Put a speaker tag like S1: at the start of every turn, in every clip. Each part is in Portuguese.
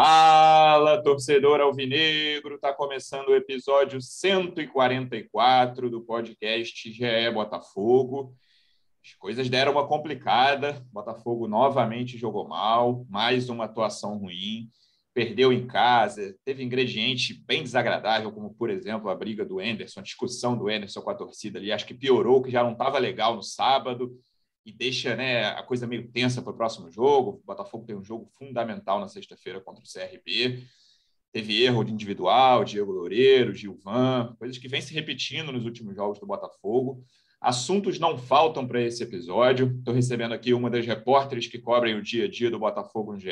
S1: Fala, torcedor alvinegro! Está começando o episódio 144 do podcast GE Botafogo. As coisas deram uma complicada. Botafogo novamente jogou mal, mais uma atuação ruim, perdeu em casa, teve ingrediente bem desagradável, como por exemplo a briga do Enderson, a discussão do Enderson com a torcida ali. Acho que piorou, que já não estava legal no sábado e deixa né, a coisa meio tensa para o próximo jogo. O Botafogo tem um jogo fundamental na sexta-feira contra o CRB. Teve erro de individual, Diego Loureiro, Gilvan, coisas que vêm se repetindo nos últimos jogos do Botafogo. Assuntos não faltam para esse episódio. Estou recebendo aqui uma das repórteres que cobrem o dia a dia do Botafogo no GE.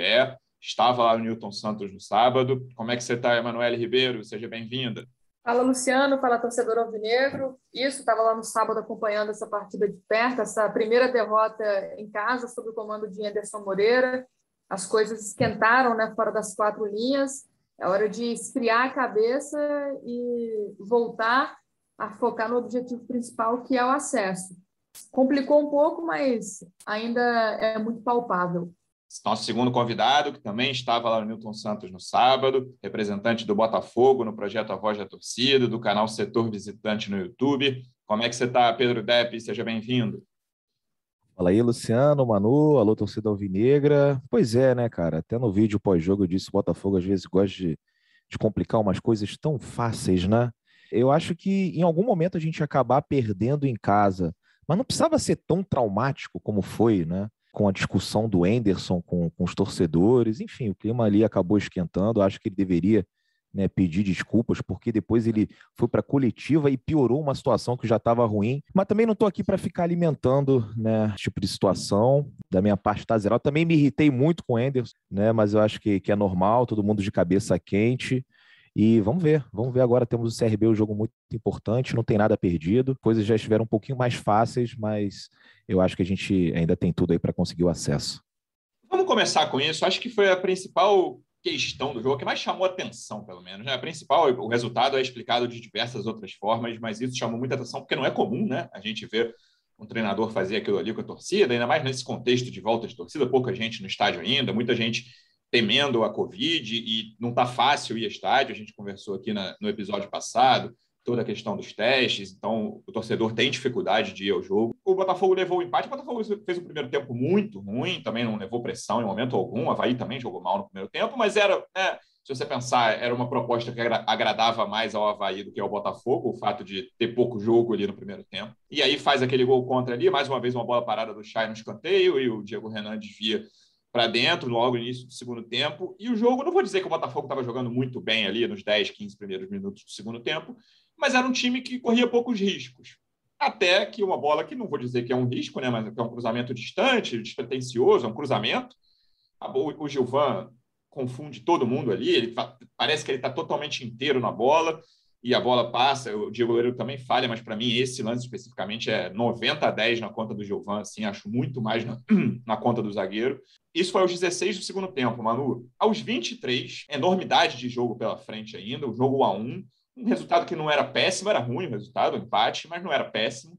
S1: Estava lá no Newton Santos no sábado. Como é que você está, Emanuele Ribeiro? Seja bem-vinda.
S2: Fala Luciano, fala torcedor alvinegro. Isso, estava lá no sábado acompanhando essa partida de perto, essa primeira derrota em casa sob o comando de Anderson Moreira. As coisas esquentaram, né, fora das quatro linhas. É hora de esfriar a cabeça e voltar a focar no objetivo principal, que é o acesso. Complicou um pouco, mas ainda é muito palpável.
S1: Nosso segundo convidado, que também estava lá no Newton Santos no sábado, representante do Botafogo no projeto A Voz da Torcida, do canal Setor Visitante no YouTube. Como é que você está, Pedro Depp? Seja bem-vindo.
S3: Fala aí, Luciano, Manu, alô, torcida alvinegra. Pois é, né, cara? Até no vídeo pós-jogo eu disse o Botafogo às vezes gosta de, de complicar umas coisas tão fáceis, né? Eu acho que em algum momento a gente acabar perdendo em casa, mas não precisava ser tão traumático como foi, né? Com a discussão do Enderson com, com os torcedores, enfim, o clima ali acabou esquentando. Acho que ele deveria né, pedir desculpas, porque depois ele foi para a coletiva e piorou uma situação que já estava ruim. Mas também não estou aqui para ficar alimentando né, esse tipo de situação. Da minha parte está zero. Também me irritei muito com o Enderson, né, mas eu acho que, que é normal, todo mundo de cabeça quente. E vamos ver, vamos ver agora. Temos o CRB, um jogo muito importante, não tem nada perdido. Coisas já estiveram um pouquinho mais fáceis, mas eu acho que a gente ainda tem tudo aí para conseguir o acesso.
S1: Vamos começar com isso. Acho que foi a principal questão do jogo, que mais chamou atenção, pelo menos. Né? A principal, o resultado é explicado de diversas outras formas, mas isso chamou muita atenção, porque não é comum, né? A gente ver um treinador fazer aquilo ali com a torcida, ainda mais nesse contexto de volta de torcida, pouca gente no estádio ainda, muita gente temendo a Covid e não está fácil ir ao estádio. A gente conversou aqui na, no episódio passado, toda a questão dos testes, então o torcedor tem dificuldade de ir ao jogo. O Botafogo levou o empate, o Botafogo fez o primeiro tempo muito ruim, também não levou pressão em momento algum, o Havaí também jogou mal no primeiro tempo, mas era, né, se você pensar, era uma proposta que agradava mais ao Havaí do que ao Botafogo, o fato de ter pouco jogo ali no primeiro tempo. E aí faz aquele gol contra ali, mais uma vez uma bola parada do Chay no escanteio, e o Diego Renan desvia para dentro logo no início do segundo tempo. E o jogo, não vou dizer que o Botafogo estava jogando muito bem ali nos 10, 15 primeiros minutos do segundo tempo, mas era um time que corria poucos riscos. Até que uma bola que não vou dizer que é um risco, né, mas é um cruzamento distante, despretensioso, é um cruzamento. O Gilvan confunde todo mundo ali, ele parece que ele está totalmente inteiro na bola e a bola passa. O Diego Loureiro também falha, mas para mim esse lance especificamente é 90 a 10 na conta do Gilvan, assim, acho muito mais na, na conta do zagueiro. Isso foi aos 16 do segundo tempo, Manu. Aos 23, enormidade de jogo pela frente ainda, o jogo 1 a 1 um resultado que não era péssimo, era ruim o resultado, o empate, mas não era péssimo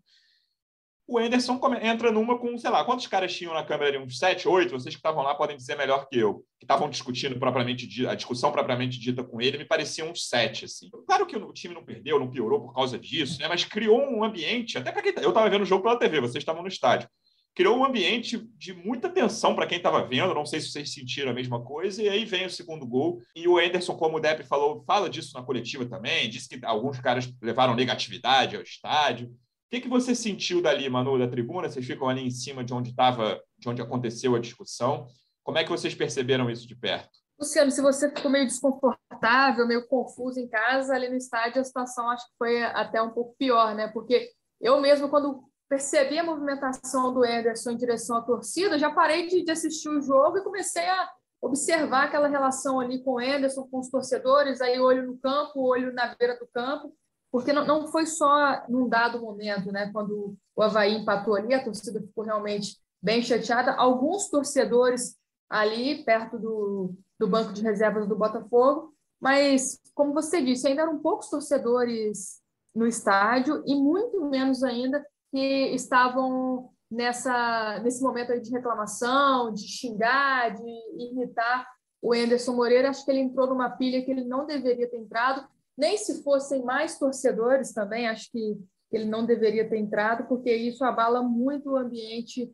S1: o Anderson entra numa com, sei lá, quantos caras tinham na câmera ali? Uns sete, oito? Vocês que estavam lá podem dizer melhor que eu. Que estavam discutindo propriamente, a discussão propriamente dita com ele, me parecia uns sete, assim. Claro que o time não perdeu, não piorou por causa disso, né? Mas criou um ambiente, até para quem... Tá, eu estava vendo o jogo pela TV, vocês estavam no estádio. Criou um ambiente de muita tensão para quem estava vendo, não sei se vocês sentiram a mesma coisa, e aí vem o segundo gol. E o Anderson, como o Depp falou, fala disso na coletiva também, disse que alguns caras levaram negatividade ao estádio. O que, que você sentiu dali, Manu, da tribuna? Vocês ficam ali em cima de onde estava, de onde aconteceu a discussão. Como é que vocês perceberam isso de perto?
S2: Luciano, se você ficou meio desconfortável, meio confuso em casa, ali no estádio a situação acho que foi até um pouco pior, né? Porque eu mesmo, quando percebi a movimentação do Ederson em direção à torcida, já parei de, assistir o jogo e comecei a observar aquela relação ali com o Ederson, com os torcedores, aí olho no campo, olho na beira do campo, porque não, não foi só num dado momento, né? Quando o Havaí empatou ali, a torcida ficou realmente bem chateada. Alguns torcedores ali perto do, do banco de reservas do Botafogo, mas, como você disse, ainda eram poucos torcedores no estádio e muito menos ainda que estavam nessa nesse momento de reclamação, de xingar, de irritar o Anderson Moreira, acho que ele entrou numa pilha que ele não deveria ter entrado, nem se fossem mais torcedores também, acho que ele não deveria ter entrado, porque isso abala muito o ambiente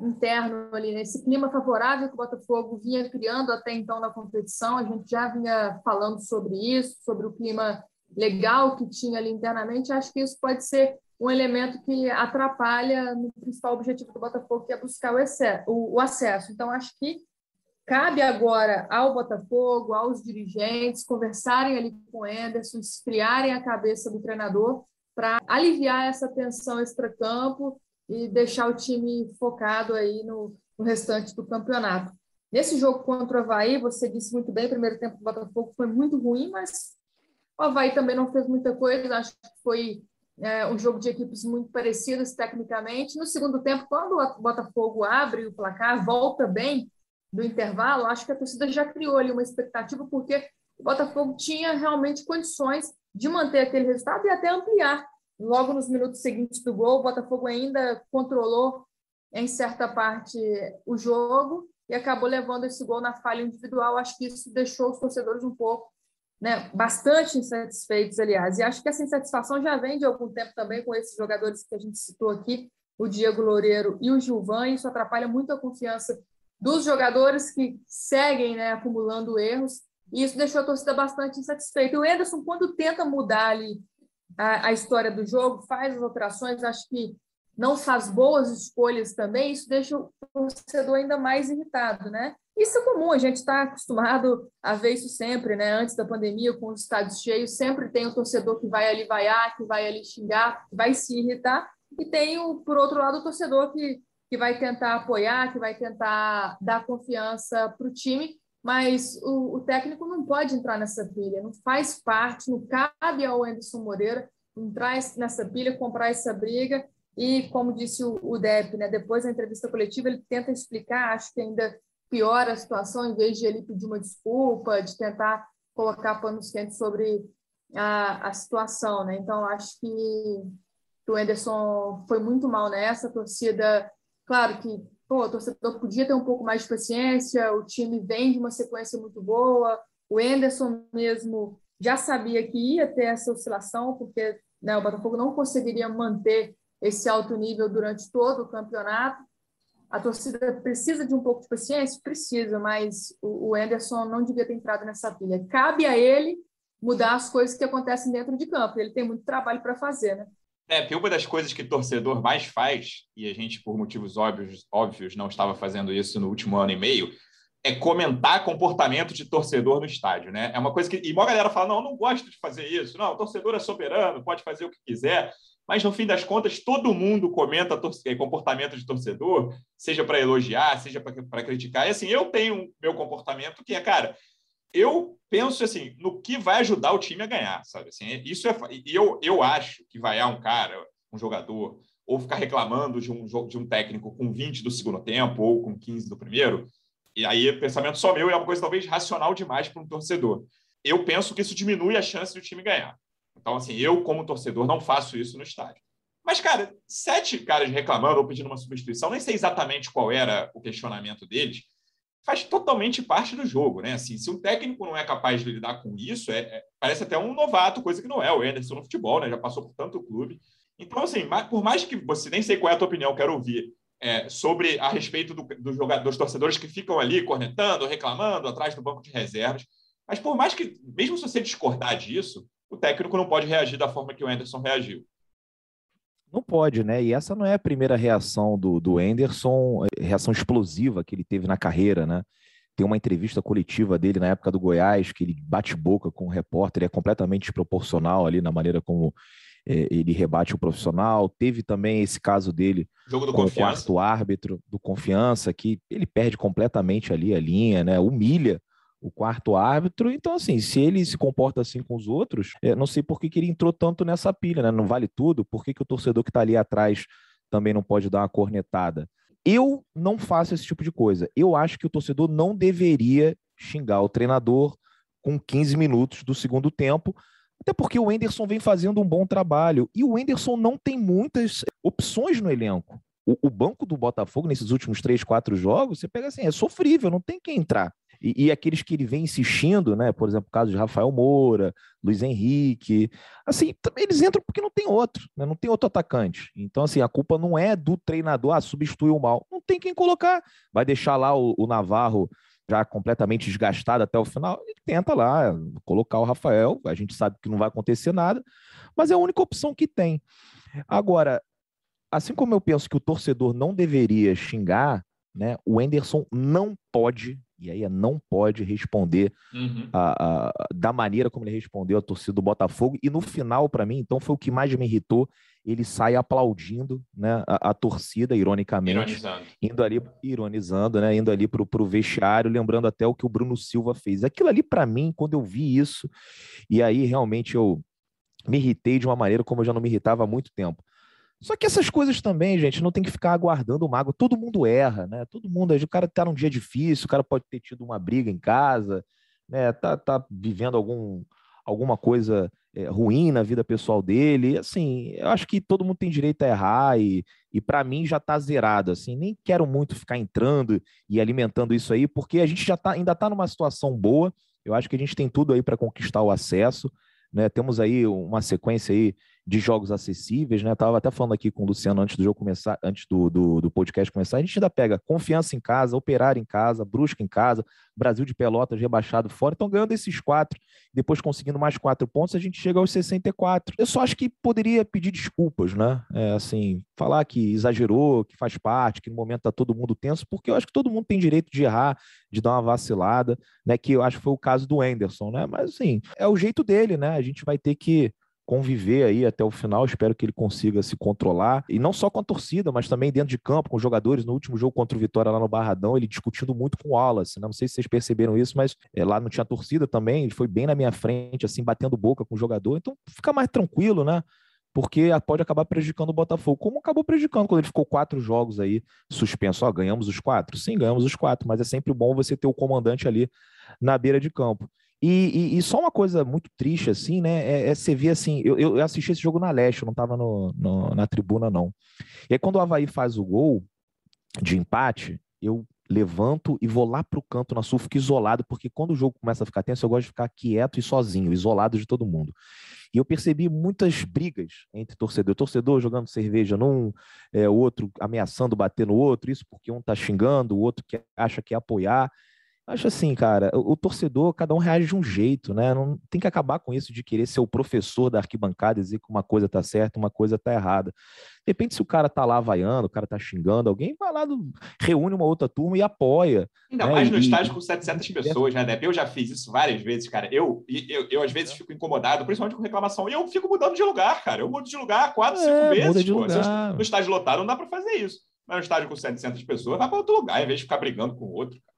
S2: interno ali, nesse né? clima favorável que o Botafogo vinha criando até então na competição, a gente já vinha falando sobre isso, sobre o clima legal que tinha ali internamente, acho que isso pode ser um elemento que atrapalha no principal objetivo do Botafogo, que é buscar o, o, o acesso. Então, acho que cabe agora ao Botafogo, aos dirigentes, conversarem ali com o Anderson, esfriarem a cabeça do treinador para aliviar essa tensão extra-campo e deixar o time focado aí no, no, restante do campeonato. Nesse jogo contra o Havaí, você disse muito bem, primeiro tempo do Botafogo foi muito ruim, mas o Havaí também não fez muita coisa, acho que foi é, um jogo de equipes muito parecidas tecnicamente. No segundo tempo, quando o Botafogo abre o placar, volta bem do intervalo, acho que a torcida já criou ali uma expectativa, porque o Botafogo tinha realmente condições de manter aquele resultado e até ampliar. Logo nos minutos seguintes do gol, o Botafogo ainda controlou em certa parte o jogo e acabou levando esse gol na falha individual. Acho que isso deixou os torcedores um pouco né, bastante insatisfeitos, aliás. E acho que essa insatisfação já vem de algum tempo também com esses jogadores que a gente citou aqui, o Diego Loureiro e o Gilvan. Isso atrapalha muito a confiança dos jogadores que seguem né, acumulando erros. E isso deixou a torcida bastante insatisfeita. O Ederson, quando tenta mudar ali a, a história do jogo, faz as alterações, acho que não faz boas escolhas também, isso deixa o torcedor ainda mais irritado, né? Isso é comum, a gente está acostumado a ver isso sempre, né? Antes da pandemia, com os estádios cheios, sempre tem o torcedor que vai ali vaiar, que vai ali xingar, que vai se irritar, e tem, o, por outro lado, o torcedor que, que vai tentar apoiar, que vai tentar dar confiança para o time, mas o, o, técnico não pode entrar nessa pilha, não faz parte, não cabe ao Anderson Moreira entrar nessa pilha, comprar essa briga, e como disse o, o Depp, né, depois da entrevista coletiva, ele tenta explicar, acho que ainda piora a situação, em vez de ele pedir uma desculpa, de tentar colocar panos quentes sobre a, a situação, né? Então, acho que o Anderson foi muito mal nessa, torcida, claro que pô, o torcedor podia ter um pouco mais de paciência, o time vem de uma sequência muito boa, o Anderson mesmo já sabia que ia ter essa oscilação, porque né, o Botafogo não conseguiria manter esse alto nível durante todo o campeonato, a torcida precisa de um pouco de paciência? Precisa, mas o, Anderson não devia ter entrado nessa pilha. Cabe a ele mudar as coisas que acontecem dentro de campo. Ele tem muito trabalho para fazer, né?
S1: É, porque uma das coisas que torcedor mais faz, e a gente, por motivos óbvios, óbvios, não estava fazendo isso no último ano e meio, é comentar comportamento de torcedor no estádio, né? É uma coisa que. E uma galera fala: não, eu não gosto de fazer isso. Não, o torcedor é soberano, pode fazer o que quiser mas no fim das contas todo mundo comenta eh, comportamento de torcedor, seja para elogiar, seja para criticar. E assim, eu tenho meu comportamento que é, cara, eu penso assim, no que vai ajudar o time a ganhar, sabe? Assim, isso é eu eu acho que vaiar um cara, um jogador ou ficar reclamando de um de um técnico com 20 do segundo tempo ou com 15 do primeiro, e aí pensamento só meu é uma coisa talvez racional demais para um torcedor. Eu penso que isso diminui a chance do time ganhar. Então, assim, eu, como torcedor, não faço isso no estádio. Mas, cara, sete caras reclamando ou pedindo uma substituição, nem sei exatamente qual era o questionamento deles, faz totalmente parte do jogo, né? Assim, se um técnico não é capaz de lidar com isso, é, é, parece até um novato, coisa que não é. O Anderson no futebol, né? Já passou por tanto clube. Então, assim, por mais que você nem sei qual é a tua opinião, quero ouvir é, sobre a respeito do, do jogador, dos torcedores que ficam ali cornetando, reclamando atrás do banco de reservas. Mas por mais que, mesmo se você discordar disso, o técnico não pode reagir da forma que o Anderson reagiu.
S3: Não pode, né? E essa não é a primeira reação do, do Anderson, é, reação explosiva que ele teve na carreira, né? Tem uma entrevista coletiva dele na época do Goiás, que ele bate boca com o repórter, é completamente desproporcional ali na maneira como é, ele rebate o profissional. Teve também esse caso dele
S1: Jogo do
S3: com
S1: confiança.
S3: o quarto árbitro do Confiança, que ele perde completamente ali a linha, né? Humilha o quarto árbitro. Então, assim, se ele se comporta assim com os outros, é, não sei por que, que ele entrou tanto nessa pilha, né? Não vale tudo, por que, que o torcedor que está ali atrás também não pode dar uma cornetada? Eu não faço esse tipo de coisa. Eu acho que o torcedor não deveria xingar o treinador com 15 minutos do segundo tempo, até porque o Enderson vem fazendo um bom trabalho. E o Enderson não tem muitas opções no elenco. O, o banco do Botafogo, nesses últimos três, quatro jogos, você pega assim, é sofrível, não tem quem entrar. E, e, aqueles que ele vem insistindo, né? Por exemplo, o caso de Rafael Moura, Luiz Henrique, assim, eles entram porque não tem outro, né? não tem outro atacante. Então, assim, a culpa não é do treinador, ah, substituiu mal. Não tem quem colocar. Vai deixar lá o, o Navarro já completamente desgastado até o final, ele tenta lá colocar o Rafael. A gente sabe que não vai acontecer nada, mas é a única opção que tem. Agora, assim como eu penso que o torcedor não deveria xingar, né, o Enderson não pode, e aí é não pode responder uhum. a, a, da maneira como ele respondeu a torcida do Botafogo. E no final, para mim, então foi o que mais me irritou. Ele sai aplaudindo né, a, a torcida, ironicamente, ironizando. indo ali, ironizando, né, indo ali para o vestiário, lembrando até o que o Bruno Silva fez. Aquilo ali, para mim, quando eu vi isso, e aí realmente eu me irritei de uma maneira como eu já não me irritava há muito tempo. Só que essas coisas também, gente, não tem que ficar aguardando o mago. Todo mundo erra, né? Todo mundo, o cara tá num dia difícil, o cara pode ter tido uma briga em casa, né? Tá, tá vivendo algum, alguma coisa é, ruim na vida pessoal dele. Assim, eu acho que todo mundo tem direito a errar e, e para mim já tá zerado, assim. Nem quero muito ficar entrando e alimentando isso aí, porque a gente já tá, ainda tá numa situação boa. Eu acho que a gente tem tudo aí para conquistar o acesso. Né? Temos aí uma sequência aí de jogos acessíveis, né? Tava até falando aqui com o Luciano antes do jogo começar, antes do, do, do, podcast começar. A gente ainda pega confiança em casa, operar em casa, brusca em casa, Brasil de Pelotas rebaixado fora. Então, ganhando esses quatro, depois conseguindo mais quatro pontos, a gente chega aos 64. Eu só acho que poderia pedir desculpas, né? É, assim, falar que exagerou, que faz parte, que no momento tá todo mundo tenso, porque eu acho que todo mundo tem direito de errar, de dar uma vacilada, né? Que eu acho que foi o caso do Anderson, né? Mas assim, é o jeito dele, né? A gente vai ter que conviver aí até o final. Espero que ele consiga se controlar. E não só com a torcida, mas também dentro de campo, com os jogadores. No último jogo contra o Vitória lá no Barradão, ele discutindo muito com o Wallace. Né? Não sei se vocês perceberam isso, mas é, lá não tinha torcida também. Ele foi bem na minha frente, assim, batendo boca com o jogador. Então fica mais tranquilo, né? Porque pode acabar prejudicando o Botafogo, como acabou prejudicando quando ele ficou quatro jogos aí suspenso. Ó, ganhamos os quatro? Sim, ganhamos os quatro, mas é sempre bom você ter o comandante ali na beira de campo. E, e, e, só uma coisa muito triste, assim, né? É, é você ver assim, eu, eu assisti esse jogo na leste, eu não estava na tribuna, não. E aí, quando o Havaí faz o gol de empate, eu levanto e vou lá para o canto na sul, fico isolado, porque quando o jogo começa a ficar tenso, eu gosto de ficar quieto e sozinho, isolado de todo mundo. E eu percebi muitas brigas entre torcedor, torcedor jogando cerveja num, é, outro ameaçando bater no outro, isso porque um tá xingando, o outro que acha que é apoiar. Acho assim, cara, o, o, torcedor, cada um reage de um jeito, né? Não tem que acabar com isso de querer ser o professor da arquibancada e dizer que uma coisa tá certa, uma coisa tá errada. De repente, se o cara tá lá vaiando, o cara tá xingando alguém, vai lá, do, reúne uma outra turma e apoia.
S1: Ainda né? mais no e, estádio com 700 e, pessoas, né, Deb? Eu já fiz isso várias vezes, cara. Eu, eu, eu, às vezes, fico incomodado, principalmente com reclamação, e eu fico mudando de lugar, cara. Eu mudo de lugar quatro, é, cinco vezes. Pô. Lugar. No estádio lotado não dá para fazer isso. Mas no estádio com 700 pessoas, vai para outro lugar, em vez de ficar brigando com o outro, cara.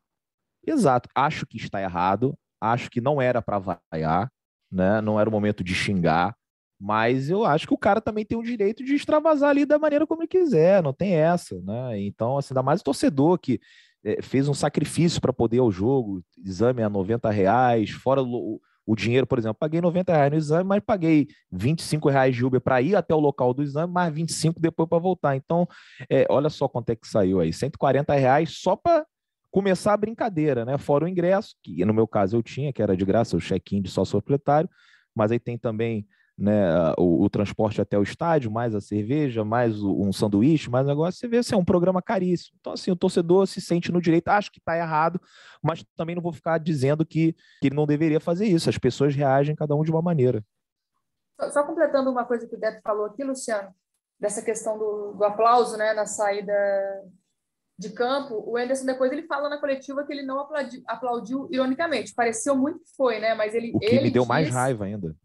S3: Exato. Acho que está errado. Acho que não era para vaiar, né? Não era o momento de xingar. Mas eu acho que o cara também tem o direito de extravasar ali da maneira como ele quiser, não tem essa, né? Então, assim, ainda mais o torcedor que é, fez um sacrifício para poder ir ao jogo, exame a 90 reais, fora o, o dinheiro, por exemplo, paguei 90 reais no exame, mas paguei 25 reais de Uber para ir até o local do exame, mais 25 depois para voltar. Então, é, olha só quanto é que saiu aí, 140 reais só para começar a brincadeira, né? Fora o ingresso, que no meu caso eu tinha, que era de graça, o check-in de sócio proprietário, mas aí tem também né, o, o, transporte até o estádio, mais a cerveja, mais o, um sanduíche, mais um negócio, você vê assim, é um programa caríssimo. Então, assim, o torcedor se sente no direito, acho que está errado, mas também não vou ficar dizendo que, que ele não deveria fazer isso. As pessoas reagem cada um de uma maneira.
S2: Só, só completando uma coisa que o Deto falou aqui, Luciano, dessa questão do, do aplauso né, na saída de campo, o Anderson depois ele fala na coletiva que ele não aplaudiu, aplaudiu ironicamente. Pareceu muito que foi, né? Mas ele.
S3: O que
S2: ele
S3: me deu mais raiva ainda.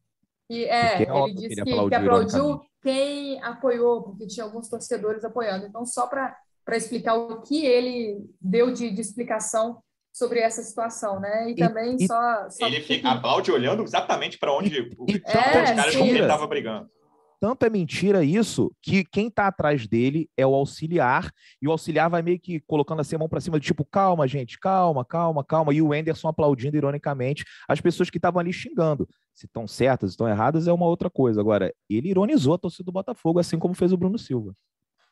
S2: E, é, é ele disse que, ele aplaudiu, que aplaudiu quem apoiou, porque tinha alguns torcedores apoiando. Então, só para explicar o que ele deu de, de explicação sobre essa situação, né? E, e também e, só, só,
S1: Ele fica, aplaude olhando exatamente para onde e, o, é, os caras com ele estava brigando
S3: tanto é mentira isso que quem está atrás dele é o auxiliar e o auxiliar vai meio que colocando assim a mão para cima, tipo, calma, gente, calma, calma, calma. E o Anderson aplaudindo ironicamente as pessoas que estavam ali xingando. Se estão certas, estão erradas, é uma outra coisa. Agora, ele ironizou a torcida do Botafogo, assim como fez o Bruno Silva.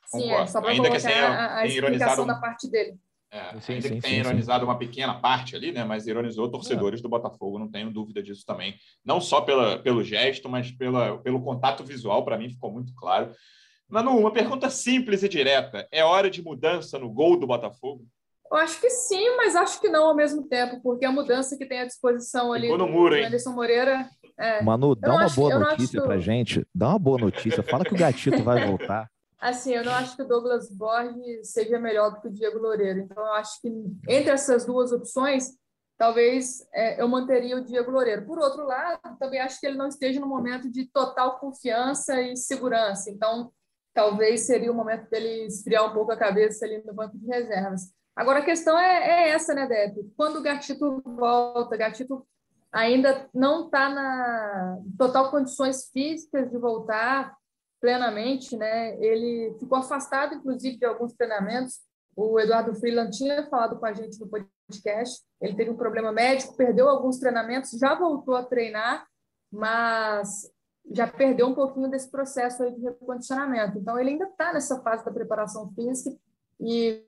S2: Sim, é, só para colocar que a, a explicação da parte dele.
S1: É, sim, ainda sim, que tenha ironizado uma pequena parte ali, né? Mas ironizou torcedores é. do Botafogo, não tenho dúvida disso também. Não só pela, pelo gesto, mas pela, pelo contato visual, para mim ficou muito claro. Manu, uma pergunta simples e direta. É hora de mudança no gol do Botafogo?
S2: Eu acho que sim, mas acho que não ao mesmo tempo, porque a mudança que tem à disposição ali
S1: no muro,
S2: do Anderson Moreira.
S3: É, Manu, dá uma acho, boa notícia acho... pra gente. Dá uma boa notícia. Fala que o gatito vai voltar.
S2: Assim, eu não acho que o Douglas Borges seja melhor do que o Diego Loureiro. Então, eu acho que entre essas duas opções, talvez é, eu manteria o Diego Loureiro. Por outro lado, também acho que ele não esteja no momento de total confiança e segurança. Então, talvez seria o momento dele esfriar um pouco a cabeça ali no banco de reservas. Agora, a questão é, é essa, né, Depp? Quando o Gatito volta, Gatito ainda não está na total condições físicas de voltar, plenamente, né? Ele ficou afastado, inclusive, de alguns treinamentos. O Eduardo Freeland tinha falado com a gente no podcast. Ele teve um problema médico, perdeu alguns treinamentos, já voltou a treinar, mas já perdeu um pouquinho desse processo de recondicionamento. Então, ele ainda está nessa fase da preparação física e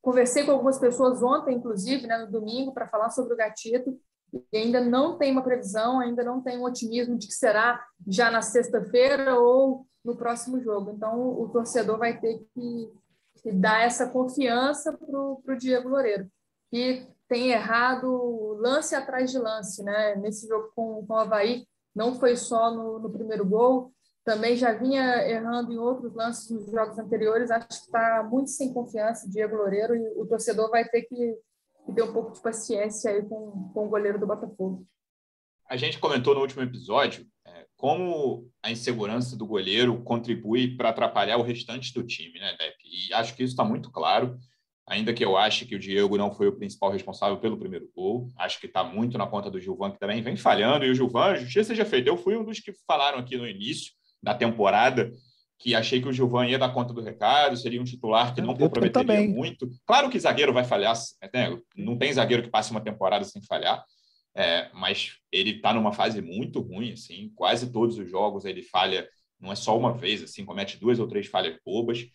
S2: conversei com algumas pessoas ontem, inclusive, né, no domingo, para falar sobre o gatito e ainda não tem uma previsão, ainda não tem um otimismo de que será já na sexta-feira ou no próximo jogo. Então, o torcedor vai ter que, que dar essa confiança para o Diego Loureiro, que tem errado lance atrás de lance, né? Nesse jogo com, com o Havaí, não foi só no, no primeiro gol, também já vinha errando em outros lances nos jogos anteriores. Acho que está muito sem confiança, Diego Loureiro, e o torcedor vai ter que, que ter um pouco de paciência aí com, com o goleiro do Botafogo.
S1: A gente comentou no último episódio como a insegurança do goleiro contribui para atrapalhar o restante do time, né, Depp? E acho que isso está muito claro, ainda que eu ache que o Diego não foi o principal responsável pelo primeiro gol. Acho que está muito na conta do Gilvan, que também vem falhando. E o Gilvan, justiça seja feita, eu fui um dos que falaram aqui no início da temporada que achei que o Gilvan ia dar conta do recado, seria um titular que não eu comprometeria muito. Claro que zagueiro vai falhar, né? não tem zagueiro que passe uma temporada sem falhar, é, mas ele está numa fase muito ruim, assim, quase todos os jogos ele falha, não é só uma vez, assim, comete duas ou três falhas bobas.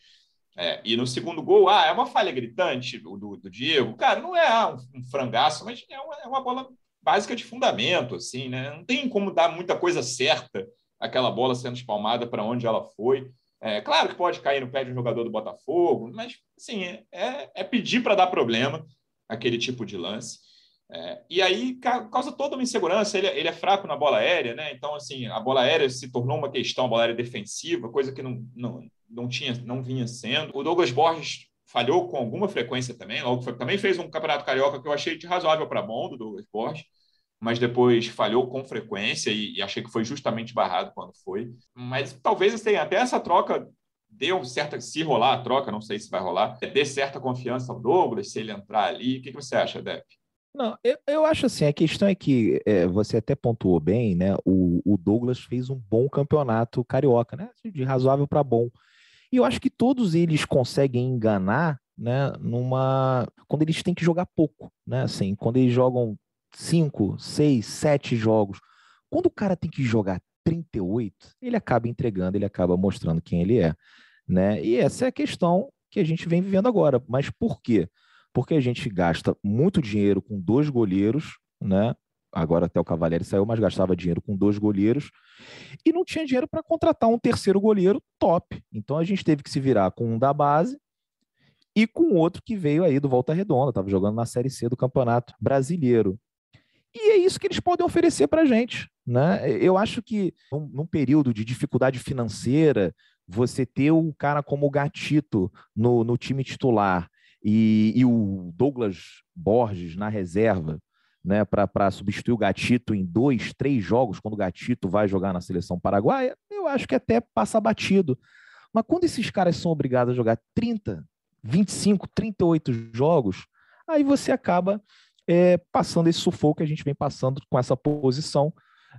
S1: É, e no segundo gol, ah, é uma falha gritante do, do, Diego. Cara, não é ah, um, um, frangaço, mas é uma, é uma, bola básica de fundamento, assim, né? Não tem como dar muita coisa certa aquela bola sendo espalmada para onde ela foi. É, claro que pode cair no pé de um jogador do Botafogo, mas, assim, é, é pedir para dar problema aquele tipo de lance. É, e aí causa toda uma insegurança. Ele, ele, é fraco na bola aérea, né? Então, assim, a bola aérea se tornou uma questão, a bola aérea defensiva, coisa que não, não, não tinha, não vinha sendo. O Douglas Borges falhou com alguma frequência também, logo foi, também fez um campeonato carioca que eu achei de razoável para bom do Douglas Borges, mas depois falhou com frequência e, e, achei que foi justamente barrado quando foi. Mas talvez assim, até essa troca deu certa, se rolar a troca, não sei se vai rolar, dê certa confiança ao Douglas, se ele entrar ali. O que, que você acha, Depp?
S3: Não, eu, eu acho assim, a questão é que é, você até pontuou bem, né? O, o, Douglas fez um bom campeonato carioca, né? De razoável para bom. E eu acho que todos eles conseguem enganar, né? Numa. Quando eles têm que jogar pouco, né? Assim, quando eles jogam cinco, seis, sete jogos. Quando o cara tem que jogar 38, ele acaba entregando, ele acaba mostrando quem ele é, né? E essa é a questão que a gente vem vivendo agora. Mas por quê? Porque a gente gasta muito dinheiro com dois goleiros, né? Agora até o Cavalieri saiu, mas gastava dinheiro com dois goleiros e não tinha dinheiro para contratar um terceiro goleiro top. Então a gente teve que se virar com um da base e com outro que veio aí do Volta Redonda, estava jogando na Série C do Campeonato Brasileiro. E é isso que eles podem oferecer para a gente. Né? Eu acho que num, num, período de dificuldade financeira, você ter um cara como o Gatito no, no time titular e, e o Douglas Borges na reserva, né, para substituir o Gatito em dois, três jogos, quando o Gatito vai jogar na seleção paraguaia, eu acho que até passa batido. Mas quando esses caras são obrigados a jogar 30, 25, 38 jogos, aí você acaba é, passando esse sufoco que a gente vem passando com essa posição.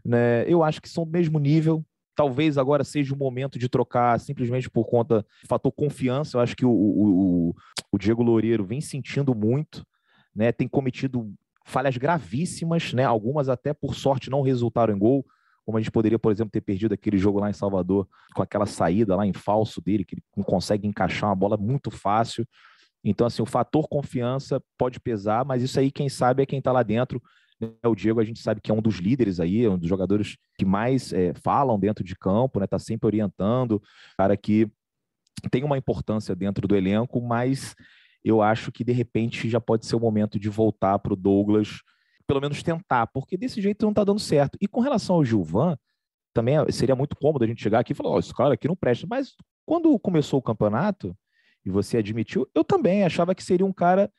S3: Né? Eu acho que são do mesmo nível, talvez agora seja o momento de trocar simplesmente por conta do fator confiança. Eu acho que o, o, o Diego Loureiro vem sentindo muito, né? Tem cometido falhas gravíssimas, né? Algumas até por sorte não resultaram em gol, como a gente poderia, por exemplo, ter perdido aquele jogo lá em Salvador com aquela saída lá em falso dele, que ele não consegue encaixar uma bola muito fácil. Então, assim, o fator confiança pode pesar, mas isso aí, quem sabe, é quem está lá dentro. Né? O Diego, a gente sabe que é um dos líderes aí, é um dos jogadores que mais é, falam dentro de campo, né? Tá sempre orientando, cara que tem uma importância dentro do elenco, mas eu acho que de repente já pode ser o momento de voltar para o Douglas, pelo menos tentar, porque desse jeito não está dando certo. E com relação ao Gilvan, também seria muito cômodo a gente chegar aqui e falar: Ó, oh, esse cara aqui não presta. Mas quando começou o campeonato, e você admitiu, eu também achava que seria um cara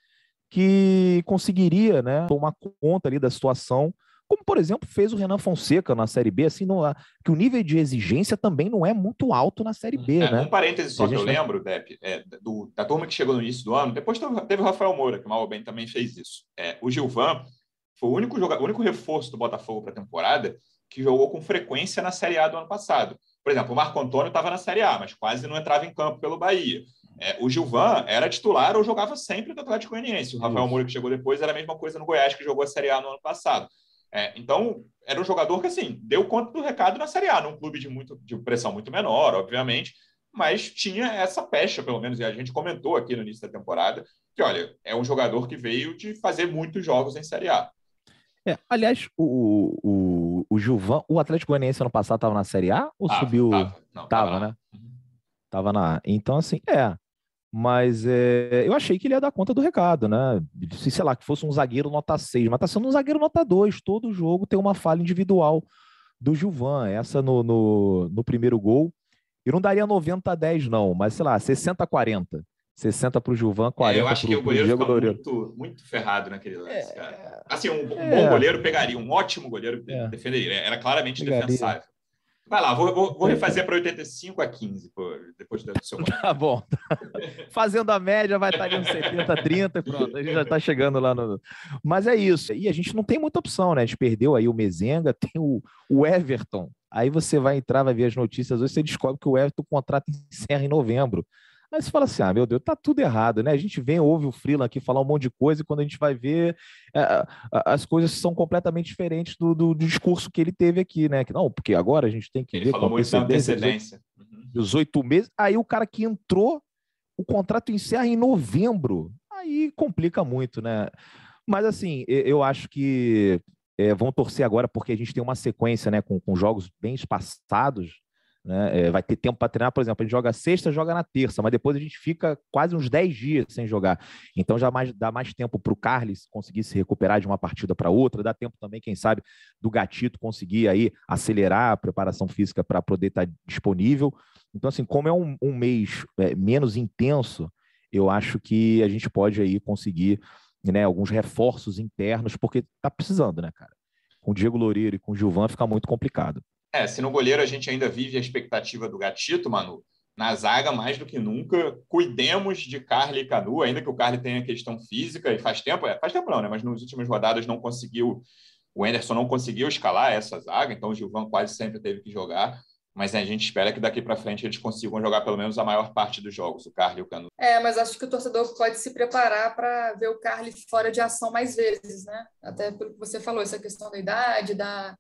S3: que conseguiria né, tomar conta ali da situação, como por exemplo fez o Renan Fonseca na Série B, assim, não, que o nível de exigência também não é muito alto na Série B,
S1: é,
S3: né?
S1: Um parêntese só que eu lembro, Depp, é, do, da turma que chegou no início do ano, depois teve o Rafael Moura, que mal ou bem também fez isso. É, o Gilvan foi o único, jogador, o único reforço do Botafogo para a temporada que jogou com frequência na Série A do ano passado. Por exemplo, o Marco Antônio estava na Série A, mas quase não entrava em campo pelo Bahia. É, o Gilvan era titular ou jogava sempre do Atlético Goianiense. O Rafael Moura, que chegou depois, era a mesma coisa no Goiás, que jogou a Série A no ano passado. É, então, era um jogador que, assim, deu conta do recado na Série A, num clube de, muito, de pressão muito menor, obviamente, mas tinha essa pecha, pelo menos, e a gente comentou aqui no início da temporada, que, olha, é um jogador que veio de fazer muitos jogos em Série A.
S3: É, aliás, o, o, o Gilvan, o Atlético Goianiense ano passado estava na Série A ou tava, subiu? Tava, não, tava, tava né? Uhum. Tava na. Então, assim, é, mas é, eu achei que ele ia dar conta do recado, né? Se, sei lá, que fosse um zagueiro nota 6, mas tá sendo um zagueiro nota 2. Todo jogo tem uma falha individual do Gilvan. Essa no, no, no primeiro gol. Eu não daria 90 a 10, não, mas sei lá, 60 a 40. 60 para o Gilvan, 40
S1: é, Eu acho
S3: pro,
S1: que o goleiro fica muito, muito ferrado naquele lance, é, cara. Assim, um, um é, bom goleiro pegaria, um ótimo goleiro é. defenderia. Era claramente pegaria. defensável. Vai lá, vou, vou, vou refazer para 85 a 15 pô, depois do seu
S3: Tá bom. Fazendo a média, vai estar ali uns 70 a 30 e pronto. A gente já está chegando lá no. Mas é isso. E a gente não tem muita opção, né? A gente perdeu aí o Mezenga, tem o, o Everton. Aí você vai entrar, vai ver as notícias hoje, você descobre que o Everton o contrato encerra em novembro. Aí você fala assim: ah, meu Deus, tá tudo errado, né? A gente vem, ouve o Freeland aqui falar um monte de coisa, e quando a gente vai ver, é, as coisas são completamente diferentes do, do, do, discurso que ele teve aqui, né? Que não, porque agora a gente tem que
S1: ele
S3: ver.
S1: Falou com muito antecedência. antecedência.
S3: 18 uhum. meses. Aí o cara que entrou, o contrato encerra em novembro. Aí complica muito, né? Mas assim, eu acho que é, vão torcer agora, porque a gente tem uma sequência né, com, com jogos bem espaçados né? É, vai ter tempo para treinar, por exemplo, a gente joga sexta, joga na terça, mas depois a gente fica quase uns 10 dias sem jogar. Então já mais, dá mais tempo para o Carlos conseguir se recuperar de uma partida para outra, dá tempo também, quem sabe, do Gatito conseguir aí acelerar a preparação física para poder estar tá disponível. Então, assim, como é um, um mês é, menos intenso, eu acho que a gente pode aí conseguir né, alguns reforços internos, porque tá precisando, né, cara? Com o Diego Loureiro e com o Gilvan fica muito complicado.
S1: É, se no goleiro a gente ainda vive a expectativa do Gatito, Manu, na zaga, mais do que nunca, cuidemos de Carly e Canu, ainda que o Carly tenha questão física, e faz tempo, é, faz tempo não, né? Mas nas últimas rodadas não conseguiu, o Anderson não conseguiu escalar essa zaga, então o Gilvan quase sempre teve que jogar. Mas a gente espera que daqui para frente eles consigam jogar pelo menos a maior parte dos jogos, o Carly e o Canu.
S2: É, mas acho que o torcedor pode se preparar para ver o Carly fora de ação mais vezes, né? Até pelo que você falou, essa questão da idade, da,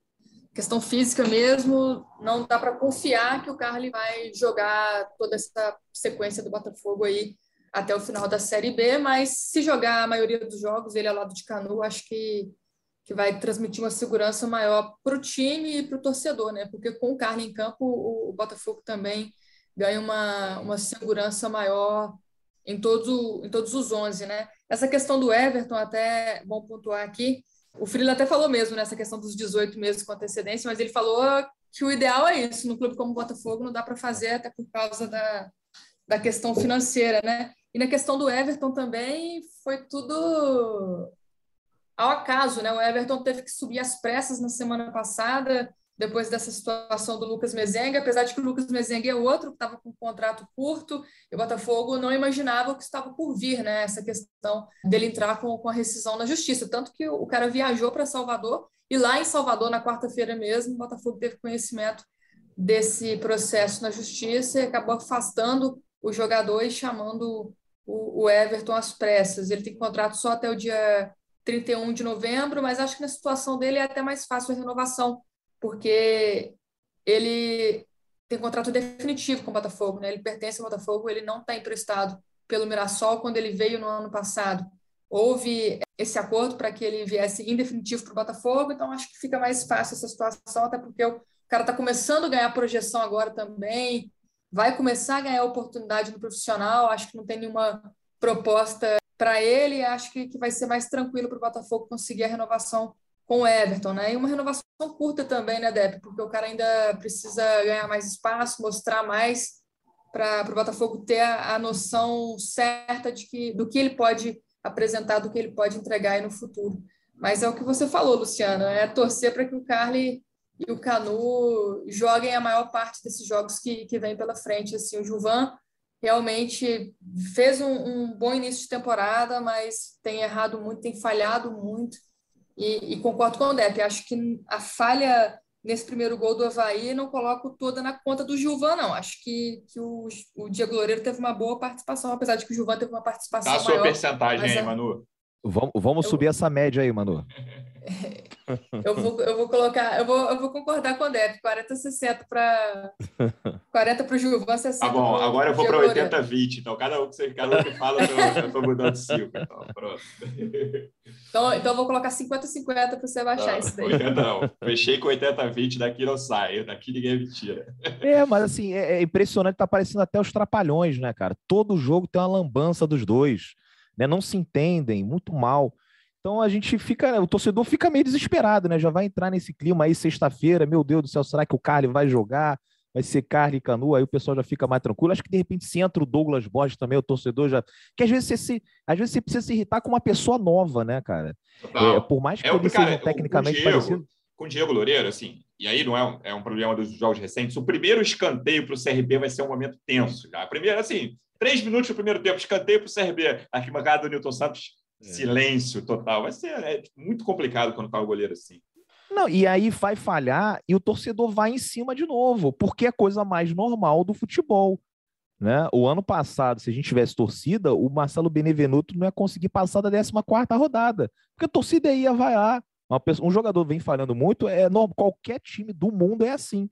S2: questão física mesmo, não dá para confiar que o Carly vai jogar toda essa sequência do Botafogo aí até o final da Série B, mas se jogar a maioria dos jogos, ele ao lado de Canu, acho que, que vai transmitir uma segurança maior para o time e para o torcedor, né? Porque com o Carly em campo, o, o Botafogo também ganha uma, uma segurança maior em todos, em todos os 11, né? Essa questão do Everton, até bom pontuar aqui, o Freeland até falou mesmo nessa questão dos 18 meses com antecedência, mas ele falou que o ideal é isso. No clube como o Botafogo não dá para fazer, até por causa da, da questão financeira, né? E na questão do Everton também foi tudo ao acaso, né? O Everton teve que subir às pressas na semana passada, depois dessa situação do Lucas Mezenga, apesar de que o Lucas Mezenga é outro que estava com um contrato curto, e o Botafogo não imaginava o que estava por vir, né? Essa questão dele entrar com, com a rescisão na justiça. Tanto que o cara viajou para Salvador, e lá em Salvador, na quarta-feira mesmo, o Botafogo teve conhecimento desse processo na justiça e acabou afastando o jogador e chamando o, o Everton às pressas. Ele tem contrato só até o dia 31 de novembro, mas acho que na situação dele é até mais fácil a renovação porque ele tem contrato definitivo com o Botafogo, né? Ele pertence ao Botafogo, ele não está emprestado pelo Mirassol quando ele veio no ano passado. Houve esse acordo para que ele viesse em definitivo para o Botafogo, então acho que fica mais fácil essa situação, até porque o cara está começando a ganhar projeção agora também, vai começar a ganhar oportunidade no profissional, acho que não tem nenhuma proposta para ele, acho que, que vai ser mais tranquilo para o Botafogo conseguir a renovação com o Everton, né? E uma renovação curta também, né, Depp? Porque o cara ainda precisa ganhar mais espaço, mostrar mais para o Botafogo ter a, a, noção certa de que, do que ele pode apresentar, do que ele pode entregar no futuro. Mas é o que você falou, Luciano, é torcer para que o Carly e o Canu joguem a maior parte desses jogos que, que vem pela frente. Assim, o Juvan realmente fez um, um bom início de temporada, mas tem errado muito, tem falhado muito. E, e, concordo com o Depp, acho que a falha nesse primeiro gol do Havaí não coloco toda na conta do Gilvan, não. Acho que, que o, o Diego Loureiro teve uma boa participação, apesar de que o Gilvan teve uma participação
S1: Dá
S2: a sua
S1: percentagem aí, Manu.
S3: Vamos, vamos eu... subir essa média aí, Manu.
S2: eu, vou, eu vou colocar, eu vou, eu vou concordar com o Depp, 40 60 para 40 para o Gilvan, 60
S1: Tá bom, agora eu vou para 80 20, então cada um que você cada um que fala, eu estou mudando 5, então pronto.
S2: Então, então eu vou colocar 50 50 para você baixar não, isso daí.
S1: 80 não. Fechei com 80 20, daqui não sai, daqui ninguém me tira.
S3: É, mas assim, é, é impressionante, tá aparecendo até os trapalhões, né, cara? Todo jogo tem uma lambança dos dois, né? Não se entendem muito mal. Então a gente fica, o torcedor fica meio desesperado, né? Já vai entrar nesse clima aí sexta-feira, meu Deus do céu, será que o Carly vai jogar? Vai ser Carly e Canu, aí o pessoal já fica mais tranquilo. Acho que de repente se entra o Douglas Borges também, o torcedor já. Que às vezes você se, às vezes você precisa se irritar com uma pessoa nova, né, cara? É, por mais que é, ele seja tecnicamente
S1: Diego,
S3: parecido.
S1: Com o Diego Loureiro, assim, e aí não é um, é um problema dos jogos recentes. O primeiro escanteio para o CRB vai ser um momento tenso. Já. A primeira, assim, três minutos do primeiro tempo, escanteio para o CRB. Arquibancada do Newton Santos. Silêncio total. Vai ser é, muito complicado quando tá o goleiro assim.
S3: Não, e aí vai falhar e o torcedor vai em cima de novo, porque é coisa mais normal do futebol. Né? O ano passado, se a gente tivesse torcida, o Marcelo Benevenuto não ia conseguir passar da 14 rodada, porque a torcida ia vaiar. Pessoa, um jogador vem falhando muito, é normal, qualquer time do mundo é assim.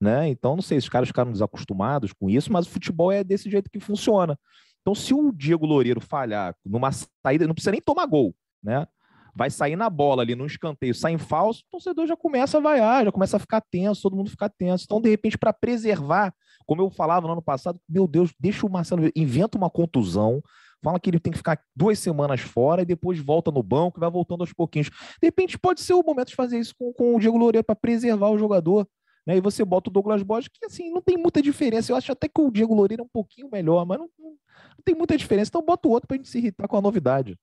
S3: Né? Então, não sei se os caras ficaram desacostumados com isso, mas o futebol é desse jeito que funciona. Então, se o Diego Loureiro falhar numa saída, não precisa nem tomar gol, né? Vai sair na bola ali no escanteio, sai em falso, o torcedor já começa a vaiar, já começa a ficar tenso, todo mundo fica tenso. Então, de repente, para preservar, como eu falava no ano passado, meu Deus, deixa o Marcelo, inventa uma contusão, fala que ele tem que ficar duas semanas fora e depois volta no banco e vai voltando aos pouquinhos. De repente, pode ser o momento de fazer isso com, com o Diego Loureiro para preservar o jogador. Né? E você bota o Douglas Borges, que assim, não tem muita diferença. Eu acho até que o Diego Loureiro é um pouquinho melhor, mas não, não, não tem muita diferença. Então bota o outro para a gente se irritar com a novidade.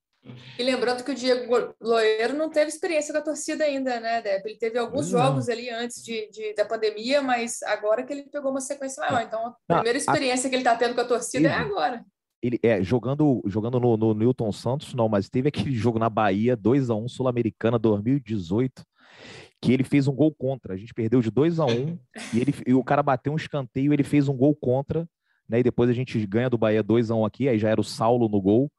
S2: E lembrando que o Diego Loureiro não teve experiência com a torcida ainda, né, Deb? Ele teve alguns não. jogos ali antes de, de, da pandemia, mas agora que ele pegou uma sequência maior. Então, a primeira experiência a... que ele está tendo com a torcida é agora.
S3: Ele é jogando, jogando no, no Newton Santos, não, mas teve aquele jogo na Bahia, 2 a 1 Sul-Americana 2018, que ele fez um gol contra. A gente perdeu de 2 a 1 um, e, ele, e o cara bateu um escanteio, ele fez um gol contra, né? E depois a gente ganha do Bahia 2 a 1 um aqui, aí já era o Saulo no gol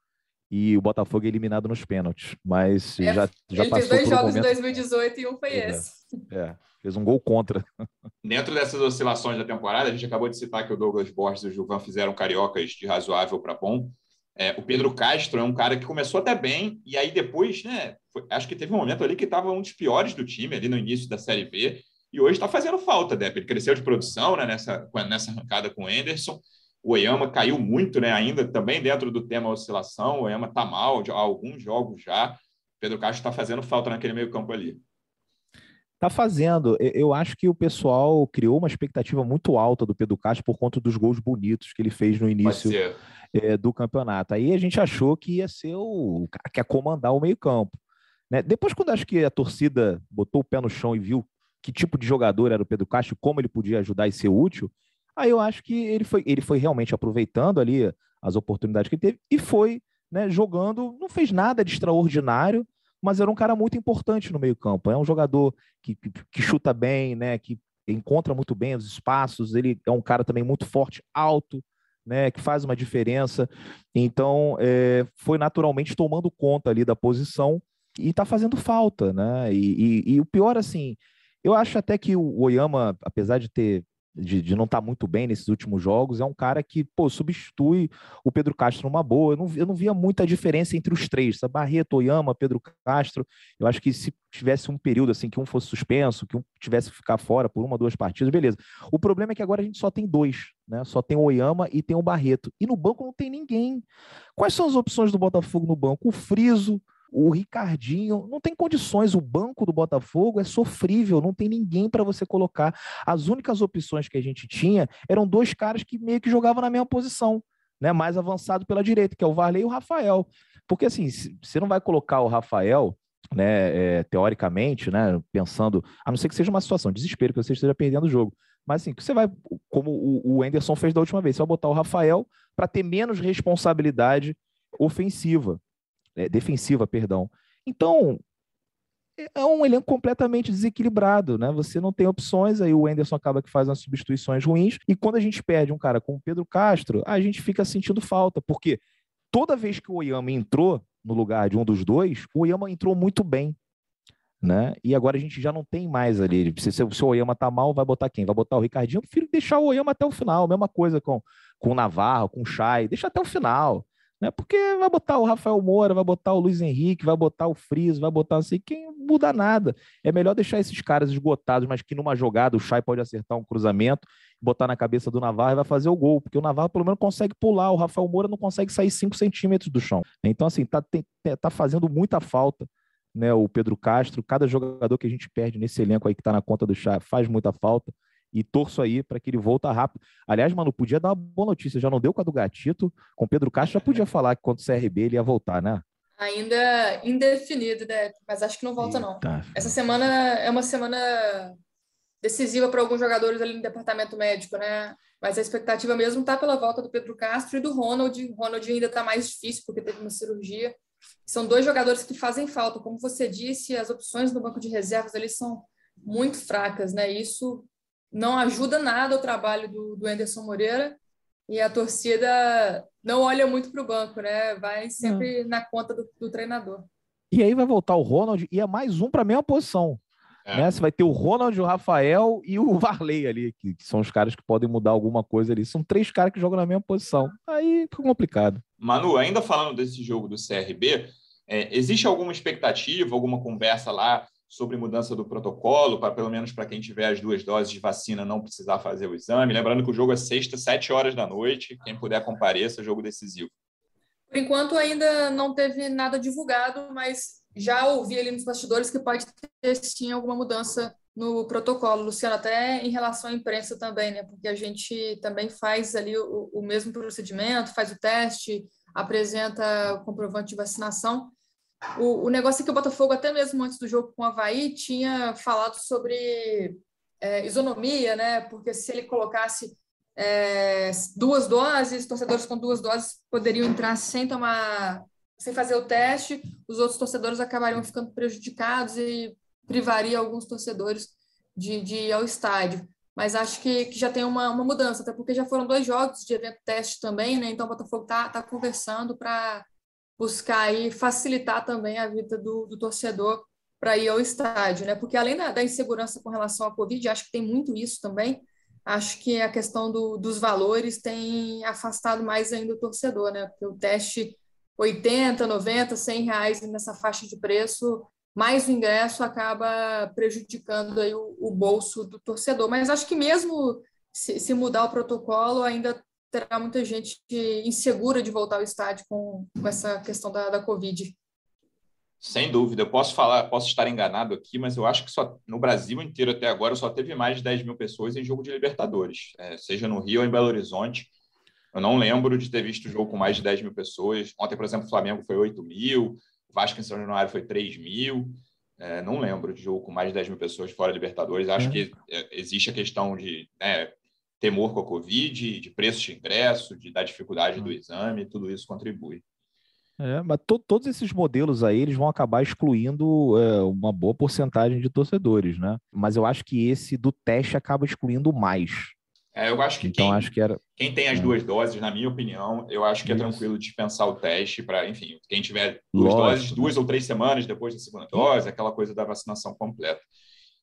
S3: e o Botafogo é eliminado nos pênaltis. Mas é, já, já
S2: ele
S3: passou.
S2: Ele fez dois jogos momento... em 2018 e um foi é, esse.
S3: É, fez um gol contra.
S1: Dentro dessas oscilações da temporada, a gente acabou de citar que o Douglas Borges e o Gilvan fizeram cariocas de razoável para bom. É, o Pedro Castro é um cara que começou até bem, e aí depois, né? Foi, acho que teve um momento ali que estava um dos piores do time, ali no início da Série B, e hoje está fazendo falta, né? Ele cresceu de produção né, nessa, nessa arrancada com o Anderson. O Oyama caiu muito, né? Ainda também dentro do tema oscilação. O Oyama está mal há alguns jogos já. Pedro Castro está fazendo falta naquele meio-campo ali.
S3: Tá fazendo. Eu acho que o pessoal criou uma expectativa muito alta do Pedro Castro por conta dos gols bonitos que ele fez no início é, do campeonato. Aí a gente achou que ia ser o cara que ia comandar o meio-campo. Né? Depois, quando acho que a torcida botou o pé no chão e viu que tipo de jogador era o Pedro Castro, como ele podia ajudar e ser útil, aí eu acho que ele foi, ele foi realmente aproveitando ali as oportunidades que ele teve e foi né, jogando, não fez nada de extraordinário, mas era um cara muito importante no meio-campo. É um jogador que, que, que, chuta bem, né, que encontra muito bem os espaços, ele é um cara também muito forte, alto, né, que faz uma diferença. Então, é, foi naturalmente tomando conta ali da posição e está fazendo falta, né? E, e, e, o pior, assim, eu acho até que o Oyama, apesar de ter de, de não estar tá muito bem nesses últimos jogos. É um cara que, pô, substitui o Pedro Castro numa boa. Eu não, eu não via muita diferença entre os três, sabe? Barreto, Oyama, Pedro Castro. Eu acho que se tivesse um período assim que um fosse suspenso, que um tivesse que ficar fora por uma, duas partidas, beleza. O problema é que agora a gente só tem dois, né? Só tem o Oyama e tem o Barreto. E no banco não tem ninguém. Quais são as opções do Botafogo no banco? O Friso, o Ricardinho não tem condições. O banco do Botafogo é sofrível, não tem ninguém para você colocar. As únicas opções que a gente tinha eram dois caras que meio que jogavam na mesma posição, né? Mais avançado pela direita, que é o Varley e o Rafael. Porque assim, você não vai colocar o Rafael, né, é, teoricamente, né, pensando, a não ser que seja uma situação de desespero, que você esteja perdendo o jogo. Mas assim, você vai, como o, o Anderson fez da última vez, você vai botar o Rafael para ter menos responsabilidade ofensiva é, defensiva, perdão. Então, é um elenco completamente desequilibrado, né? Você não tem opções, aí o Enderson acaba que faz umas substituições ruins, e quando a gente perde um cara como o Pedro Castro, a gente fica sentindo falta, porque toda vez que o Oyama entrou no lugar de um dos dois, o Oyama entrou muito bem, né? E agora a gente já não tem mais ali. Se, se, se o Oyama tá mal, vai botar quem? Vai botar o Ricardinho? Eu prefiro deixar o Oyama até o final. Mesma coisa com, com o Navarro, com o Chay. Deixa até o final né? Porque vai botar o Rafael Moura, vai botar o Luiz Henrique, vai botar o Friso, vai botar assim, quem muda nada. É melhor deixar esses caras esgotados, mas que numa jogada o Chay pode acertar um cruzamento, botar na cabeça do Navarro e vai fazer o gol, porque o Navarro pelo menos consegue pular, o Rafael Moura não consegue sair 5 centímetros do chão. Então, assim, tá, tem, tá fazendo muita falta. Né, o Pedro Castro, cada jogador que a gente perde nesse elenco aí que está na conta do Chay faz muita falta e torço aí para que ele volta rápido. Aliás, mano, podia dar uma boa notícia, já não deu com a do Gatito, com o Pedro Castro já podia falar que contra o CRB ele ia voltar, né?
S2: Ainda indefinido, né? Mas acho que não volta, não. Essa semana é uma semana decisiva para alguns jogadores ali no departamento médico, né? Mas a expectativa mesmo está pela volta do Pedro Castro e do Ronald. O Ronald ainda está mais difícil porque teve uma cirurgia. São dois jogadores que fazem falta. Como você disse, as opções no banco de reservas ali são muito fracas, né? Isso não ajuda nada o trabalho do, do Anderson Moreira e a torcida não olha muito para o banco, né? Vai sempre na conta do, do, treinador.
S3: E aí vai voltar o Ronald e é mais um para a mesma posição. É. Né? Você vai ter o Ronald, o Rafael e o Varley ali, que, que, são os caras que podem mudar alguma coisa ali. São três caras que jogam na mesma posição. Aí fica complicado.
S1: Manu, ainda falando desse jogo do CRB, é, existe alguma expectativa, alguma conversa lá sobre mudança do protocolo, para pelo menos para quem tiver as duas doses de vacina não precisar fazer o exame. Lembrando que o jogo é sexta, sete horas da noite. Quem puder compareça, jogo decisivo.
S2: Por enquanto ainda não teve nada divulgado, mas já ouvi ali nos bastidores que pode ter sim alguma mudança no protocolo, Luciano, até em relação à imprensa também, né? Porque a gente também faz ali o, o mesmo procedimento, faz o teste, apresenta o comprovante de vacinação. O, o negócio é que o Botafogo, até mesmo antes do jogo com o Havaí, tinha falado sobre é, isonomia, né? Porque se ele colocasse é, duas doses, torcedores com duas doses poderiam entrar sem tomar, sem fazer o teste, os outros torcedores acabariam ficando prejudicados e privaria alguns torcedores de, de ir ao estádio. Mas acho que, que já tem uma, uma mudança, até porque já foram dois jogos de evento teste também, né? Então o Botafogo está tá conversando para buscar aí facilitar também a vida do, do torcedor para ir ao estádio, né? Porque além da, da, insegurança com relação à Covid, acho que tem muito isso também. Acho que a questão do, dos valores tem afastado mais ainda o torcedor, né? Porque o teste 80, 90, 100 reais nessa faixa de preço, mais o ingresso acaba prejudicando aí o, o bolso do torcedor. Mas acho que mesmo se, se mudar o protocolo, ainda terá muita gente insegura de voltar ao estádio com, com essa questão da, da Covid.
S1: Sem dúvida, eu posso falar, posso estar enganado aqui, mas eu acho que só no Brasil inteiro até agora só teve mais de 10 mil pessoas em jogo de Libertadores, é, seja no Rio ou em Belo Horizonte. Eu não lembro de ter visto jogo com mais de 10 mil pessoas. Ontem, por exemplo, o Flamengo foi 8 mil, o Vasco em São Januário foi 3 mil. É, não lembro de jogo com mais de 10 mil pessoas fora Libertadores. Acho é. que é, existe a questão de né, temor com a Covid, de preço de ingresso, de, da dificuldade do hum. exame, tudo isso contribui.
S3: É, mas to, todos esses modelos aí eles vão acabar excluindo é, uma boa porcentagem de torcedores, né? Mas eu acho que esse do teste acaba excluindo mais.
S1: É, eu acho que, então, quem, acho que era... quem tem as é. duas doses, na minha opinião, eu acho que é tranquilo dispensar o teste para, enfim, quem tiver duas Lógico. doses, duas ou três semanas depois da segunda dose, aquela coisa da vacinação completa.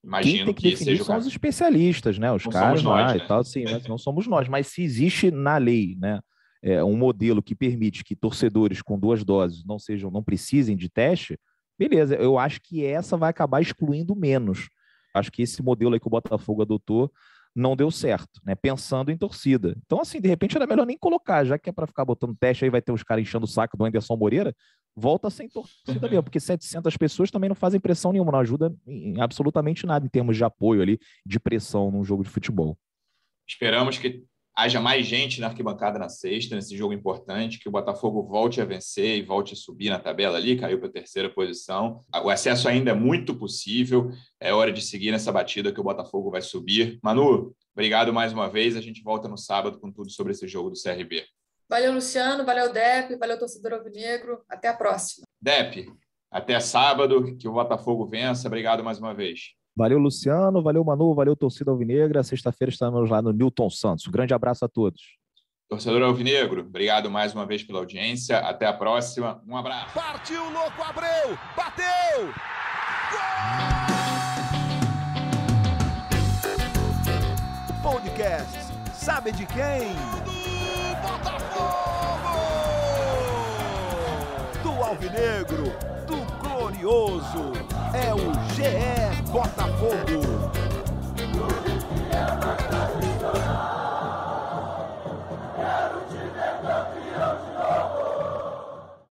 S1: Imagino
S3: Quem tem que,
S1: que
S3: definir são os especialistas, né? Os
S1: Não
S3: caras
S1: somos nós,
S3: lá
S1: né?
S3: e tal, sim, mas não somos nós. Mas se existe na lei, né, é, um modelo que permite que torcedores com duas doses não sejam, não precisem de teste, beleza. Eu acho que essa vai acabar excluindo menos. Acho que esse modelo aí que o Botafogo adotou não deu certo, né? Pensando em torcida. Então, assim, de repente era melhor nem colocar, já que é para ficar botando teste aí, vai ter os caras enchendo o saco do Anderson Moreira, volta sem torcida mesmo, porque 700 pessoas também não fazem pressão nenhuma, não ajuda em absolutamente nada em termos de apoio ali, de pressão num jogo de futebol.
S1: Esperamos que haja mais gente na arquibancada na sexta, nesse jogo importante, que o Botafogo volte a vencer e volte a subir na tabela ali, caiu para a terceira posição. O acesso ainda é muito possível, é hora de seguir nessa batida que o Botafogo vai subir. Manu, obrigado mais uma vez, a gente volta no sábado com tudo sobre esse jogo do CRB.
S2: Valeu, Luciano, valeu, Dep, valeu, torcedor alvinegro. Até a próxima.
S1: Dep, até sábado, que o Botafogo vença. Obrigado mais uma vez.
S3: Valeu, Luciano. Valeu, Manu. Valeu, torcida Alvinegra. Sexta-feira estamos lá no Newton Santos. Um grande abraço a todos.
S1: Torcedor Alvinegro, obrigado mais uma vez pela audiência. Até a próxima. Um abraço.
S4: Partiu, louco, Abreu! Bateu! Gol! Podcast. Sabe de quem? Do Botafogo! Do Alvinegro, do Glorioso. É o GE Botafogo.